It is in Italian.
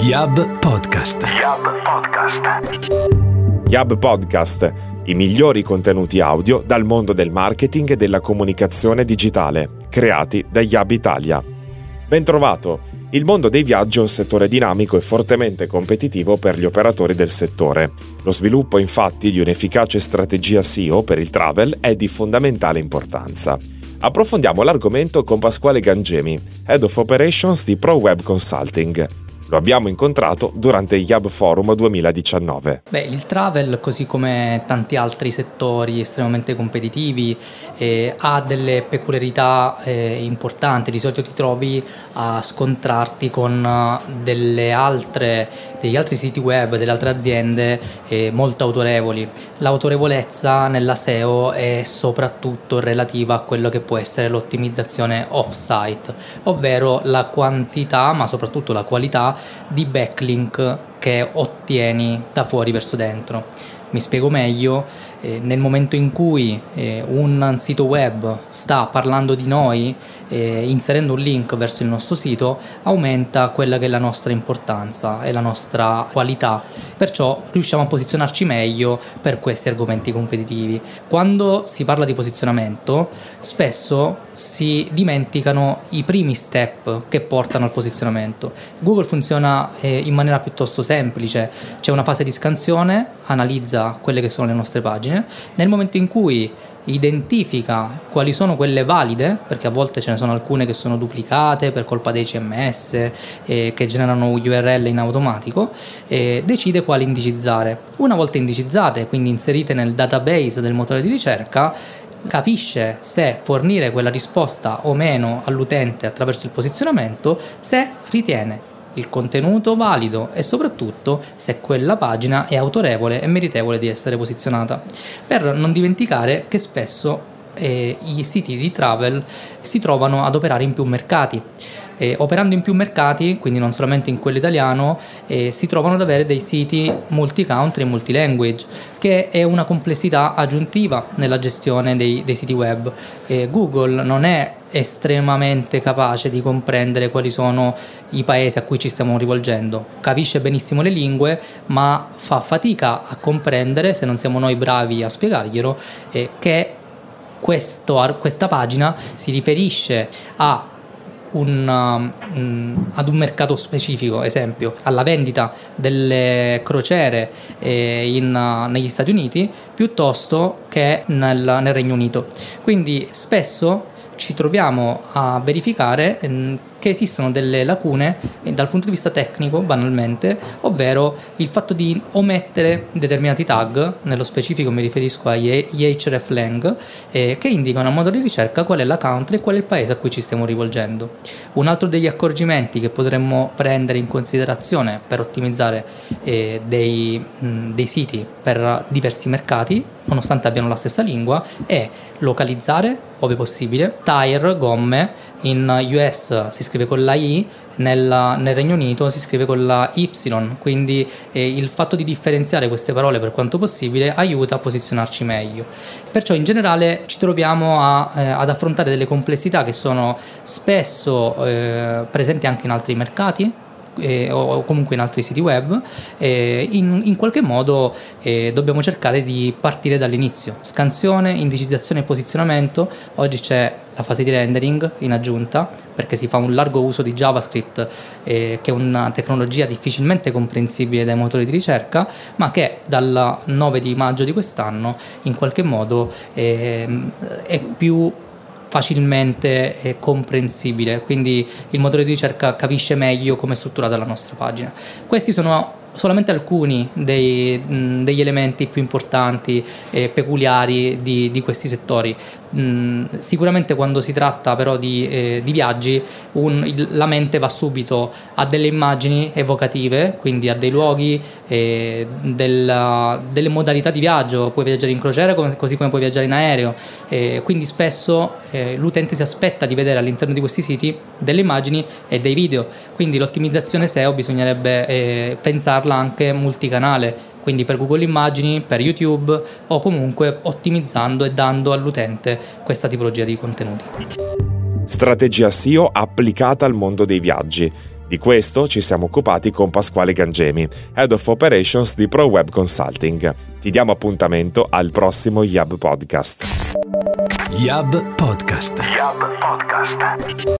Yab Podcast. Yab Podcast. Yab Podcast, i migliori contenuti audio dal mondo del marketing e della comunicazione digitale, creati da Yab Italia. Bentrovato! Il mondo dei viaggi è un settore dinamico e fortemente competitivo per gli operatori del settore. Lo sviluppo infatti di un'efficace strategia SEO per il travel è di fondamentale importanza. Approfondiamo l'argomento con Pasquale Gangemi, Head of Operations di ProWeb Consulting. Lo abbiamo incontrato durante il Yab Forum 2019. Beh, il travel, così come tanti altri settori estremamente competitivi, eh, ha delle peculiarità eh, importanti. Di solito ti trovi a scontrarti con eh, altre, degli altri siti web, delle altre aziende eh, molto autorevoli. L'autorevolezza nella SEO è soprattutto relativa a quello che può essere l'ottimizzazione off-site, ovvero la quantità, ma soprattutto la qualità di backlink che ottieni da fuori verso dentro. Mi spiego meglio, eh, nel momento in cui eh, un sito web sta parlando di noi, eh, inserendo un link verso il nostro sito, aumenta quella che è la nostra importanza e la nostra qualità. Perciò riusciamo a posizionarci meglio per questi argomenti competitivi. Quando si parla di posizionamento, spesso si dimenticano i primi step che portano al posizionamento. Google funziona eh, in maniera piuttosto semplice, c'è una fase di scansione, analizza quelle che sono le nostre pagine pagine, nel momento in cui identifica quali sono quelle valide, perché a volte ce ne sono alcune che sono duplicate per colpa dei CMS eh, che generano URL in automatico, eh, decide quali indicizzare. Una volta indicizzate, quindi inserite nel database del motore di ricerca, capisce se fornire quella risposta o meno all'utente attraverso il posizionamento, se ritiene il contenuto valido e soprattutto se quella pagina è autorevole e meritevole di essere posizionata. Per non dimenticare che spesso eh, i siti di travel si trovano ad operare in più mercati. Eh, operando in più mercati, quindi non solamente in quello italiano, eh, si trovano ad avere dei siti multi-country e multi-language, che è una complessità aggiuntiva nella gestione dei, dei siti web. Eh, Google non è estremamente capace di comprendere quali sono i paesi a cui ci stiamo rivolgendo. Capisce benissimo le lingue, ma fa fatica a comprendere, se non siamo noi bravi a spiegarglielo, eh, che questo, questa pagina si riferisce a un, um, ad un mercato specifico, esempio alla vendita delle crociere eh, in, uh, negli Stati Uniti piuttosto che nel, nel Regno Unito. Quindi spesso ci troviamo a verificare mm, che esistono delle lacune eh, dal punto di vista tecnico, banalmente, ovvero il fatto di omettere determinati tag, nello specifico mi riferisco agli hreflang, eh, che indicano a modo di ricerca qual è la country e qual è il paese a cui ci stiamo rivolgendo. Un altro degli accorgimenti che potremmo prendere in considerazione per ottimizzare eh, dei, mh, dei siti per diversi mercati, nonostante abbiano la stessa lingua, è localizzare, ove possibile, tire, gomme, in US si scrive con la I, nel, nel Regno Unito si scrive con la Y, quindi eh, il fatto di differenziare queste parole per quanto possibile aiuta a posizionarci meglio. Perciò in generale ci troviamo a, eh, ad affrontare delle complessità che sono spesso eh, presenti anche in altri mercati, eh, o comunque in altri siti web, eh, in, in, qualche modo eh, dobbiamo cercare di partire dall'inizio. Scansione, indicizzazione e posizionamento. Oggi c'è la fase di rendering in aggiunta perché si fa un largo uso di JavaScript eh, che è una tecnologia difficilmente comprensibile dai motori di ricerca ma che dal 9 di maggio di quest'anno in qualche modo ehm, è più facilmente eh, comprensibile, quindi il motore di ricerca capisce meglio come è strutturata la nostra pagina. Questi sono solamente alcuni dei, mh, degli elementi più importanti e peculiari di, di questi settori. Mh, sicuramente quando si tratta però di, eh, di viaggi un, il, la mente va subito a delle immagini evocative, quindi a dei luoghi, eh, della, delle modalità di viaggio, puoi viaggiare in crociera come, così come puoi viaggiare in aereo, eh, quindi spesso eh, l'utente si aspetta di vedere all'interno di questi siti delle immagini e dei video, quindi l'ottimizzazione SEO bisognerebbe eh, farla anche multicanale, quindi per Google Immagini, per YouTube o comunque ottimizzando e dando all'utente questa tipologia di contenuti. Strategia SEO applicata al mondo dei viaggi. Di questo ci siamo occupati con Pasquale Gangemi, Head of Operations di ProWeb Consulting. Ti diamo appuntamento al prossimo Yab Podcast. Yab Podcast. Yab Podcast.